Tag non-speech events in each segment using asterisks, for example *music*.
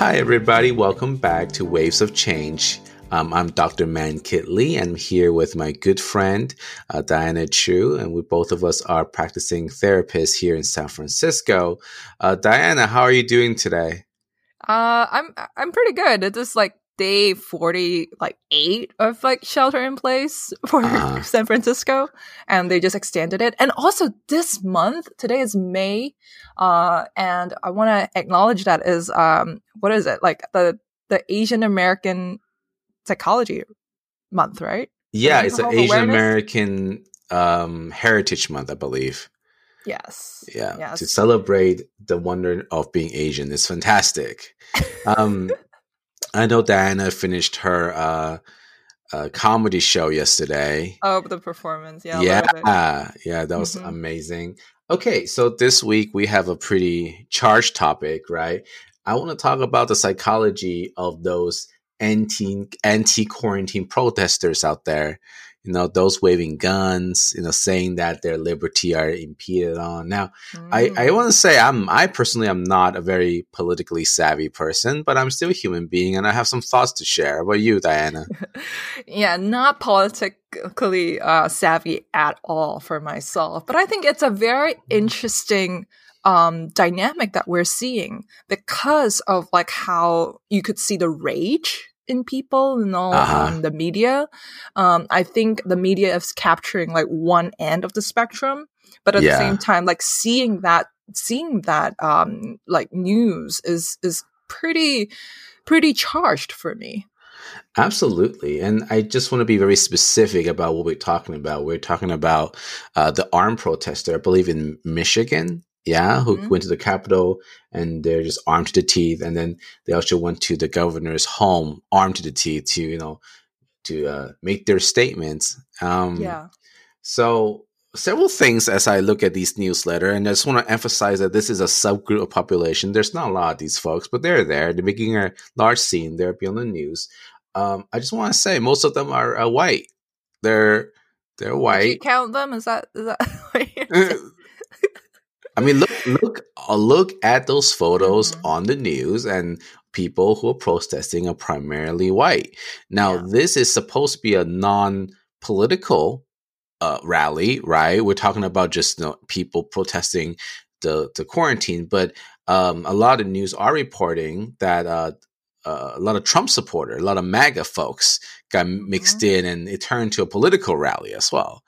Hi, everybody. Welcome back to Waves of Change. Um, I'm Dr. Man Kit Lee. I'm here with my good friend, uh, Diana Chu, and we both of us are practicing therapists here in San Francisco. Uh, Diana, how are you doing today? Uh, I'm I'm pretty good. It's just like day forty, like eight of like shelter in place for uh-huh. San Francisco, and they just extended it. And also this month, today is May, uh, and I want to acknowledge that is um, what is it like the the Asian American Psychology Month, right? Yeah, it's an Asian American um, Heritage Month, I believe. Yes. Yeah. Yes. To celebrate the wonder of being Asian is fantastic. *laughs* Um, I know Diana finished her uh, uh, comedy show yesterday. Oh, the performance. Yeah. Yeah. Yeah. That was mm-hmm. amazing. Okay. So this week we have a pretty charged topic, right? I want to talk about the psychology of those anti anti quarantine protesters out there. You know, those waving guns, you know, saying that their liberty are impeded on. Now, mm. I, I mm. want to say I'm I personally am not a very politically savvy person, but I'm still a human being and I have some thoughts to share. What about you, Diana? *laughs* yeah, not politically uh, savvy at all for myself, but I think it's a very mm. interesting um, dynamic that we're seeing because of like how you could see the rage in people, and all uh-huh. um, the media. Um, I think the media is capturing like one end of the spectrum, but at yeah. the same time, like seeing that, seeing that, um, like news is is pretty, pretty charged for me. Absolutely. And I just want to be very specific about what we're talking about. We're talking about uh, the armed protester, I believe in Michigan, yeah, who mm-hmm. went to the Capitol and they're just armed to the teeth. And then they also went to the governor's home armed to the teeth to, you know, to uh, make their statements. Um, yeah. So several things as I look at these newsletter, and I just want to emphasize that this is a subgroup of population. There's not a lot of these folks, but they're there. They're making a large scene. They're beyond the news. Um, I just want to say most of them are uh, white. They're they're white. count them? Is that is that? *laughs* I mean, look, look, uh, look at those photos mm-hmm. on the news, and people who are protesting are primarily white. Now, yeah. this is supposed to be a non-political uh, rally, right? We're talking about just you know, people protesting the the quarantine, but um, a lot of news are reporting that uh, uh, a lot of Trump supporters, a lot of MAGA folks got mixed mm-hmm. in, and it turned to a political rally as well.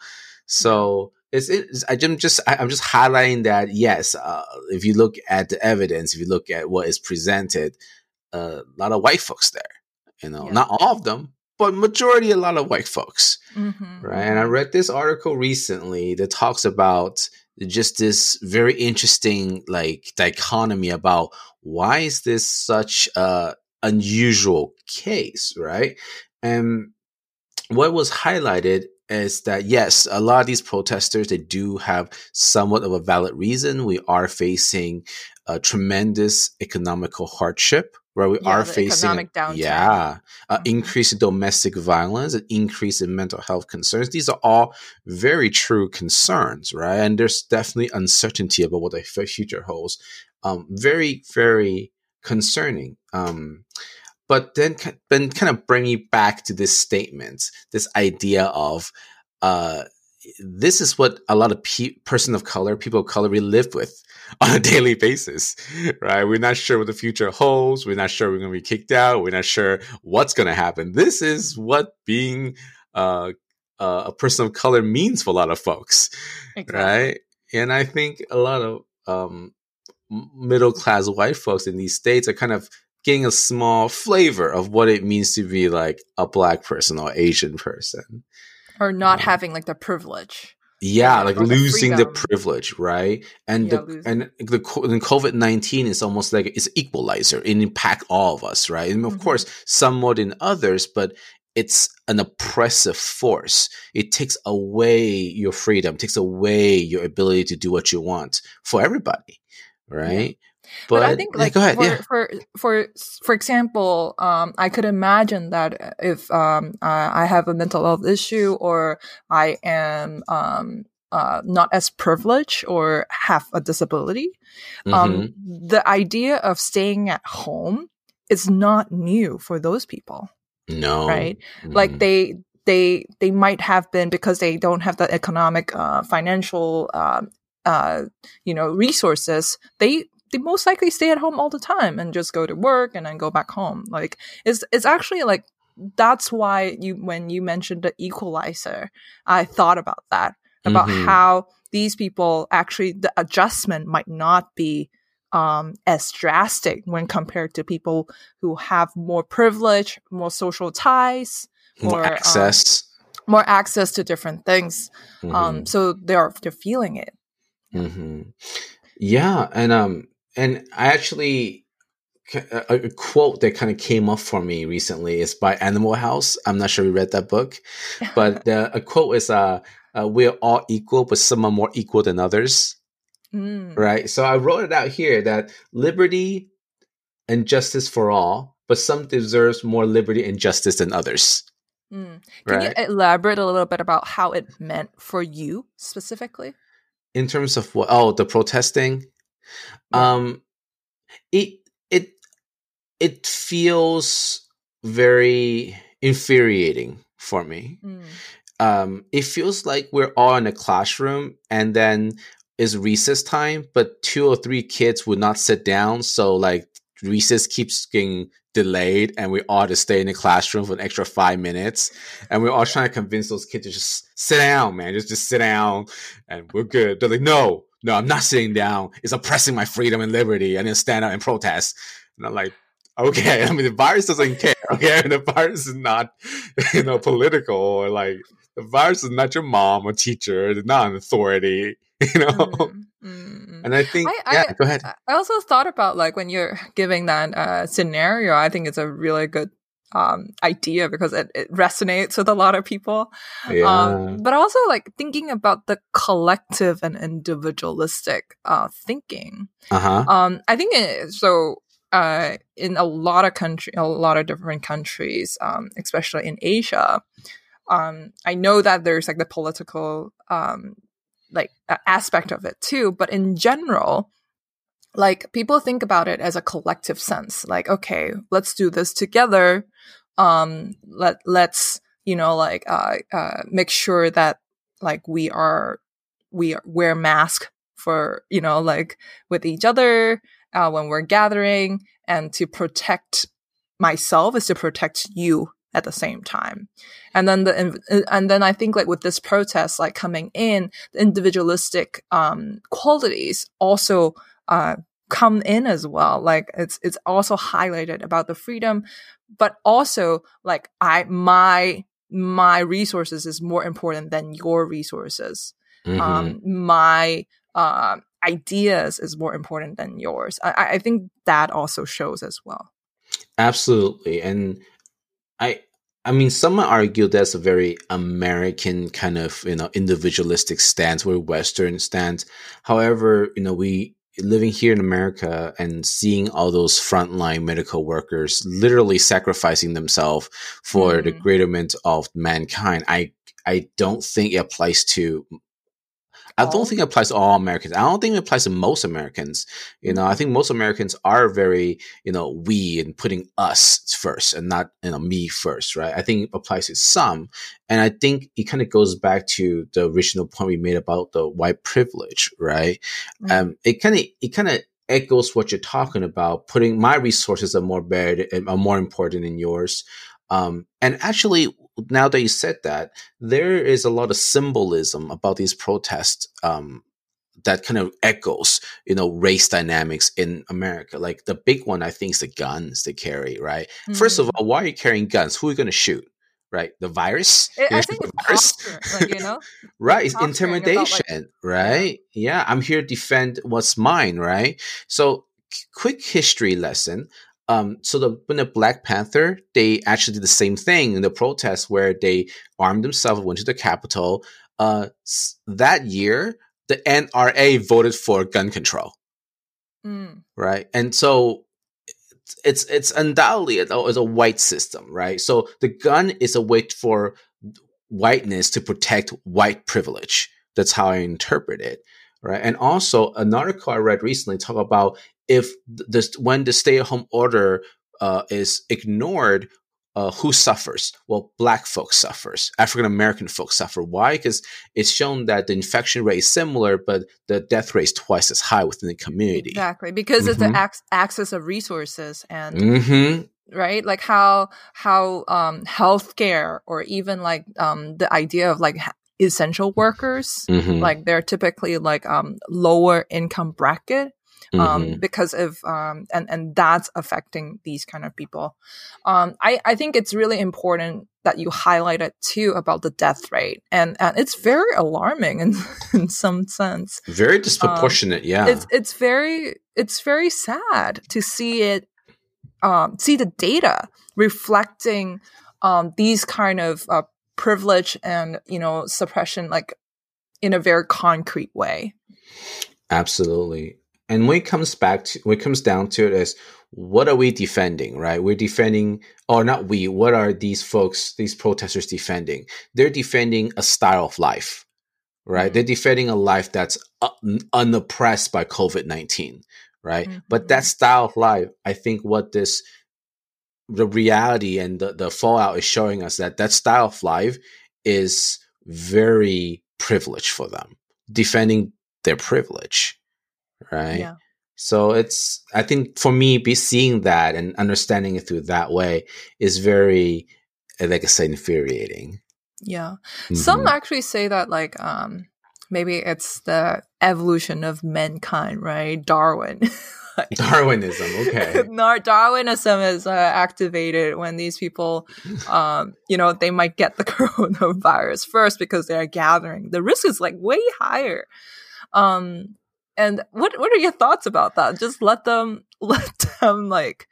So it's, it's I'm just I'm just highlighting that yes, uh, if you look at the evidence, if you look at what is presented, uh, a lot of white folks there. You know, yeah. not all of them, but majority a lot of white folks, mm-hmm. right? And I read this article recently that talks about just this very interesting like dichotomy about why is this such a unusual case, right? And what was highlighted is that yes, a lot of these protesters they do have somewhat of a valid reason. We are facing a tremendous economical hardship where we yeah, are facing yeah mm-hmm. increase in domestic violence an increase in mental health concerns. These are all very true concerns right? And there's definitely uncertainty about what the future holds. Um, very very concerning. Um, but then then kind of bring you back to this statement, this idea of uh, this is what a lot of pe- person of color, people of color, we live with *laughs* on a daily basis, right? We're not sure what the future holds. We're not sure we're going to be kicked out. We're not sure what's going to happen. This is what being uh, uh, a person of color means for a lot of folks, exactly. right? And I think a lot of um, middle class white folks in these states are kind of getting a small flavor of what it means to be like a black person or Asian person. Or not um, having like the privilege. Yeah, like losing the, the, privilege, right? And yeah, the and the COVID nineteen is almost like it's equalizer. It impact all of us, right? And of mm-hmm. course, some more than others, but it's an oppressive force. It takes away your freedom, takes away your ability to do what you want for everybody, right? Yeah. But, but I think like yeah, for, yeah. for for for example, um, I could imagine that if um, uh, I have a mental health issue or I am um, uh, not as privileged or have a disability, um, mm-hmm. the idea of staying at home is not new for those people. No. Right? Mm-hmm. Like they they they might have been because they don't have the economic uh, financial uh, uh, you know resources they they most likely stay at home all the time and just go to work and then go back home like it's it's actually like that's why you when you mentioned the equalizer i thought about that about mm-hmm. how these people actually the adjustment might not be um, as drastic when compared to people who have more privilege, more social ties, more um, access, um, more access to different things. Um, mm-hmm. Um, so they're they're feeling it. Mm-hmm. Yeah, and um, and I actually a, a quote that kind of came up for me recently is by Animal House. I'm not sure you read that book, but *laughs* the, a quote is uh, uh, "We're all equal, but some are more equal than others." Mm. Right. So I wrote it out here that liberty and justice for all, but some deserves more liberty and justice than others. Mm. Can right? you elaborate a little bit about how it meant for you specifically? In terms of what? Oh, the protesting. Yeah. Um, it it it feels very infuriating for me. Mm. Um, it feels like we're all in a classroom, and then is recess time, but two or three kids would not sit down. So like recess keeps getting delayed and we all to stay in the classroom for an extra five minutes. And we're all trying to convince those kids to just sit down, man. Just just sit down and we're good. They're like, no, no, I'm not sitting down. It's oppressing my freedom and liberty. I need to stand up and protest. And I'm like, okay. *laughs* I mean, the virus doesn't care. *laughs* Okay. the virus is not, *laughs* you know, political or like the virus is not your mom or teacher. It's not an authority. you know mm-hmm. mm-hmm. and i think I, yeah I, go ahead i also thought about like when you're giving that uh, scenario i think it's a really good um, idea because it, it, resonates with a lot of people yeah. Um, but also like thinking about the collective and individualistic uh, thinking uh-huh. um, i think it, so uh, in a lot of country, a lot of different countries, um, especially in Asia, um, I know that there's like the political um, like aspect of it too. But in general, like people think about it as a collective sense. Like, okay, let's do this together. Um, let let's you know like uh, uh, make sure that like we are we wear mask for you know like with each other uh, when we're gathering and to protect myself is to protect you at the same time. And then the, and then I think like with this protest, like coming in, the individualistic, um, qualities also, uh, come in as well. Like it's, it's also highlighted about the freedom, but also like I, my, my resources is more important than your resources. Mm-hmm. Um, my, uh, ideas is more important than yours. I, I think that also shows as well. Absolutely. And I I mean, some might argue that's a very American kind of you know individualistic stance, where Western stance. However, you know we living here in America and seeing all those frontline medical workers literally sacrificing themselves for mm-hmm. the greaterment of mankind. I I don't think it applies to I don't think it applies to all Americans. I don't think it applies to most Americans. You know, I think most Americans are very, you know, we and putting us first and not, you know, me first, right? I think it applies to some. And I think it kind of goes back to the original point we made about the white privilege, right? Mm-hmm. Um, it kind of, it kind of echoes what you're talking about. Putting my resources are more bad, and are more important than yours. Um, and actually, now that you said that, there is a lot of symbolism about these protests um, that kind of echoes, you know, race dynamics in America. Like the big one, I think, is the guns they carry, right? Mm-hmm. First of mm. all, why are you carrying guns? Who are you going to shoot? Right, the virus. It, I think it's posture, like, you know, *laughs* right? It's intimidation, like, right? Yeah. yeah, I'm here to defend what's mine, right? So, quick history lesson um, so the when the Black Panther, they actually did the same thing in the protests where they armed themselves, went to the Capitol. Uh, that year, the NRA voted for gun control, mm. right? And so it's it's undoubtedly a, it's a white system, right? So the gun is a way for whiteness to protect white privilege. That's how I interpret it, right? And also, an article I read recently talk about if this when the stay at home order uh, is ignored uh, who suffers? Well, black folks suffers. African American folks suffer. Why? Because it's shown that the infection rate is similar, but the death rate is twice as high within the community. Exactly, because mm-hmm. it's the ac- access of resources and mm-hmm. right, like how how um, healthcare or even like um, the idea of like essential workers, mm-hmm. like they're typically like um, lower income bracket um, mm-hmm. because of um, and and that's affecting these kind of people. Um, I I think it's really important that you highlighted too about the death rate, and and it's very alarming in *laughs* in some sense. Very disproportionate, um, yeah. It's it's very it's very sad to see it, um, see the data reflecting um, these kind of uh, privilege and you know suppression, like in a very concrete way. Absolutely. And when it comes back to when it comes down to it is what are we defending, right? We're defending or not we, what are these folks, these protesters defending? They're defending a style of life, right? Mm-hmm. They're defending a life that's un- unoppressed by COVID-19, right? Mm-hmm. But that style of life, I think what this the reality and the, the fallout is showing us that that style of life is very privileged for them, defending their privilege right? Yeah. So it's I think for me, be seeing that and understanding it through that way is very, uh, like I say, infuriating. Yeah, mm-hmm. some actually say that like um maybe it's the evolution of mankind, right? Darwin. *laughs* like, Darwinism, okay. *laughs* Darwinism is uh, activated when these people, um, you know, they might get the *laughs* coronavirus first because they're gathering. The risk is like way higher. Um, and what what are your thoughts about that? Just let them *laughs* let them like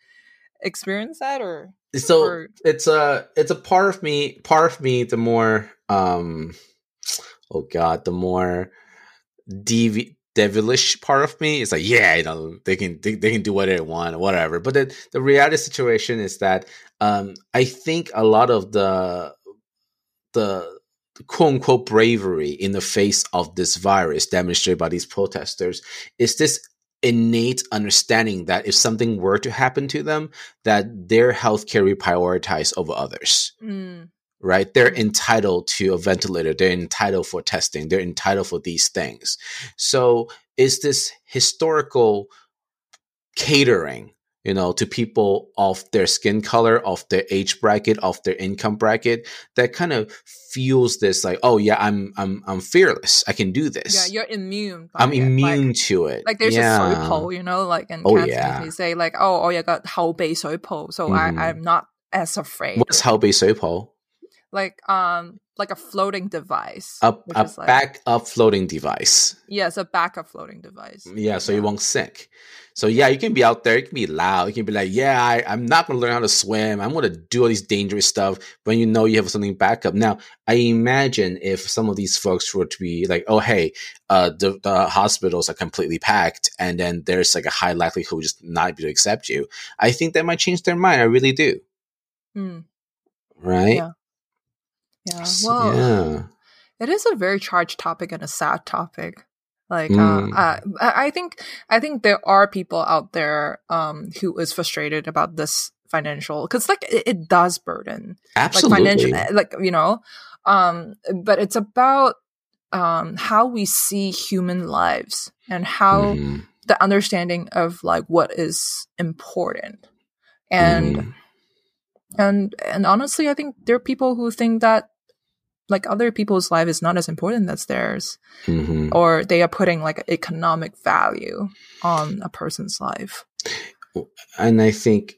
experience that or so or... it's a it's a part of me part of me the more um oh god the more devi- devilish part of me is like yeah you know they can they, they can do whatever they want or whatever but the the reality situation is that um i think a lot of the the quote unquote bravery in the face of this virus demonstrated by these protesters is this innate understanding that if something were to happen to them, that their health care be prioritized over others. Mm. Right? They're mm. entitled to a ventilator. They're entitled for testing. They're entitled for these things. So is this historical catering you know, to people of their skin color, of their age bracket, of their income bracket, that kind of fuels this like, oh yeah, I'm I'm I'm fearless. I can do this. Yeah, you're immune. I'm it. immune like, to it. Like there's yeah. a soy you know, like and oh, yeah. they say like, oh, oh yeah, got how bei soy so mm. I mm-hmm. I'm not as afraid. What's how bei soy? Like um like a floating device. A, a like, backup floating device. Yes, a backup floating device. Yeah, so yeah. you won't sink. So yeah, you can be out there, you can be loud, you can be like, yeah, I, am not gonna learn how to swim. I'm gonna do all these dangerous stuff when you know you have something backup. Now, I imagine if some of these folks were to be like, oh hey, uh, the, the hospitals are completely packed, and then there's like a high likelihood just not be able to accept you. I think that might change their mind. I really do. Mm. Right. Yeah. Yeah. Well, yeah. it is a very charged topic and a sad topic. Like, mm. uh, I think, I think there are people out there, um, who is frustrated about this financial, cause like it, it does burden. Absolutely. Like financial, like, you know, um, but it's about, um, how we see human lives and how mm. the understanding of like what is important. And, mm. And, and honestly, I think there are people who think that like other people's life is not as important as theirs mm-hmm. or they are putting like economic value on a person's life and i think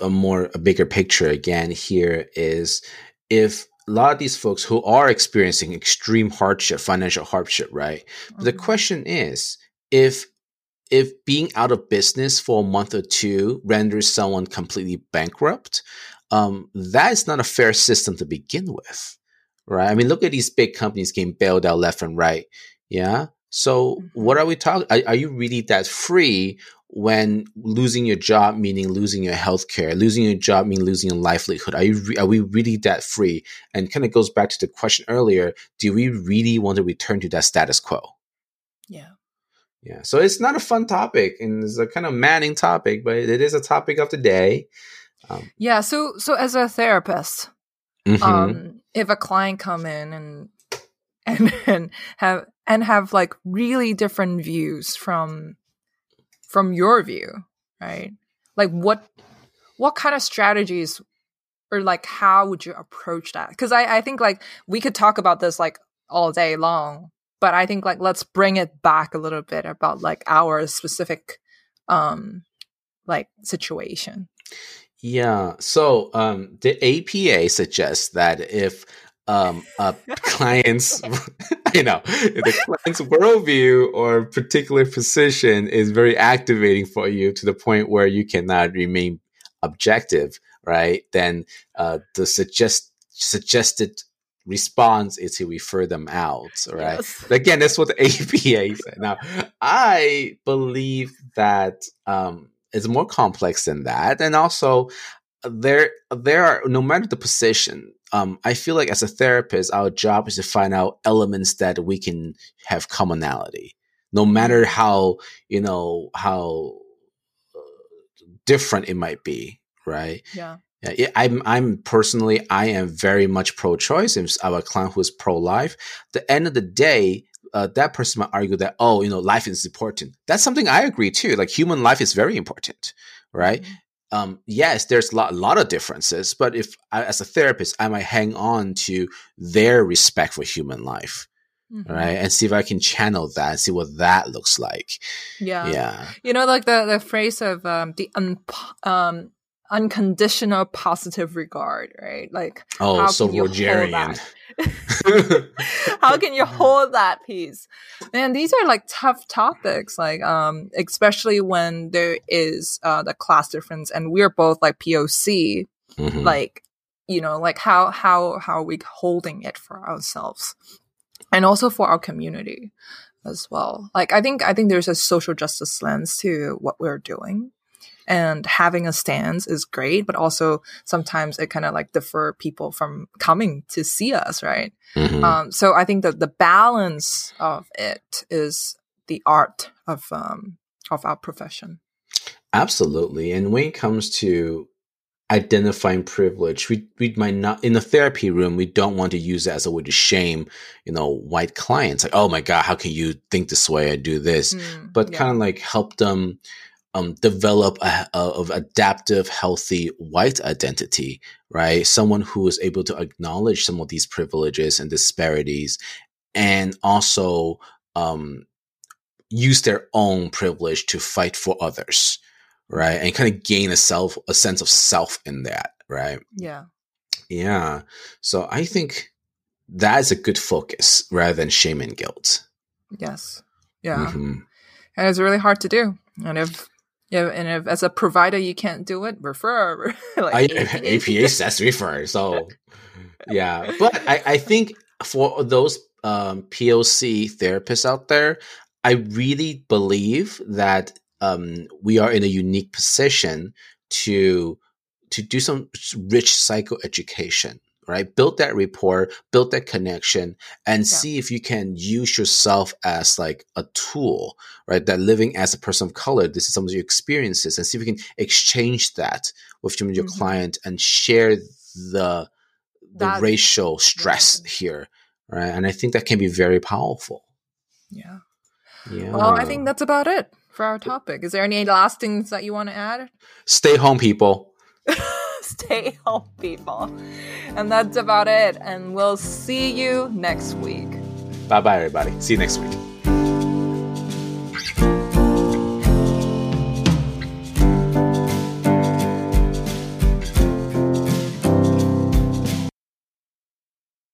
a more a bigger picture again here is if a lot of these folks who are experiencing extreme hardship financial hardship right mm-hmm. the question is if if being out of business for a month or two renders someone completely bankrupt um, that is not a fair system to begin with right? I mean, look at these big companies getting bailed out left and right. Yeah. So mm-hmm. what are we talking? Are, are, you really that free when losing your job meaning losing your health care, losing your job meaning losing your livelihood? Are you re- are we really that free? And kind of goes back to the question earlier: Do we really want to return to that status quo? Yeah. Yeah. So it's not a fun topic, and it's a kind of manning topic, but it is a topic of the day. Um, yeah. So so as a therapist, mhm. um, if a client come in and and *laughs* and have and have like really different views from from your view, right? Like what what kind of strategies or like how would you approach that? Because I I think like we could talk about this like all day long, but I think like let's bring it back a little bit about like our specific um like situation. Yeah. So um, the APA suggests that if um, a *laughs* client's, *laughs* you know, the client's *laughs* worldview or particular position is very activating for you to the point where you cannot remain objective, right? Then uh, the suggest suggested response is to refer them out, right? Yes. Again, that's what the APA said. Now, I believe that um, it's more complex than that, and also there there are no matter the position. Um, I feel like as a therapist, our job is to find out elements that we can have commonality, no matter how you know how uh, different it might be, right? Yeah. Yeah, I'm. I'm personally, I am very much pro-choice. If I have a client who is pro-life, the end of the day, uh, that person might argue that, oh, you know, life is important. That's something I agree too. Like human life is very important, right? Mhm. Um, yes, there's a lot, a lot of differences, but if I, as a therapist, I might hang on to their respect for human life, Mhm. right, and see if I can channel that and see what that looks like. Yeah. Yeah, You know, like the, the phrase of um, the un- um, unconditional positive regard, right? Like, Oh, how so can you hold Rogerian. that? *laughs* how can you hold that piece? Man, these are like tough topics, like, um, especially when there is uh, the class difference and we're both like POC, Mhm. like, you know, like how, how, how are we holding it for ourselves and also for our community as well. Like, I think, I think there's a social justice lens to what we're doing and having a stance is great, but also sometimes it kind of like defer people from coming to see us, right? Mhm. Um, so I think that the balance of it is the art of um, of our profession. Absolutely. And when it comes to identifying privilege, we, we might not, in the therapy room, we don't want to use it as a way to shame, you know, white clients. Like, oh my God, how can you think this way i do this? Mm, But yeah. kind of like help them um, develop a, of adaptive, healthy white identity, right? Someone who is able to acknowledge some of these privileges and disparities and also um, use their own privilege to fight for others right? And kind of gain a self a sense of self in that right? Yeah, yeah. So i think that is a good focus rather than shame and guilt. Yes, yeah, Mhm. and it's really hard to do. And if yeah, and if as a provider you can't do it, refer. *laughs* like I, APA. Says refer so yeah but I, I think for those um, POC therapists out there I really believe that um, we are in a unique position to to do some rich psychoeducation right build that rapport build that connection and Yeah. see if you can use yourself as like a tool right that living as a person of color this is some of your experiences and see if you can exchange that with your Mhm. client and share the the That- racial stress here right and i think that can be very powerful Yeah. yeah Well, I think that's about it for our topic. Is there any last things that you want to add? stay home people *laughs* Stay *laughs* home, people. And that's about it. And we'll see you next week. bye bye everybody see you next week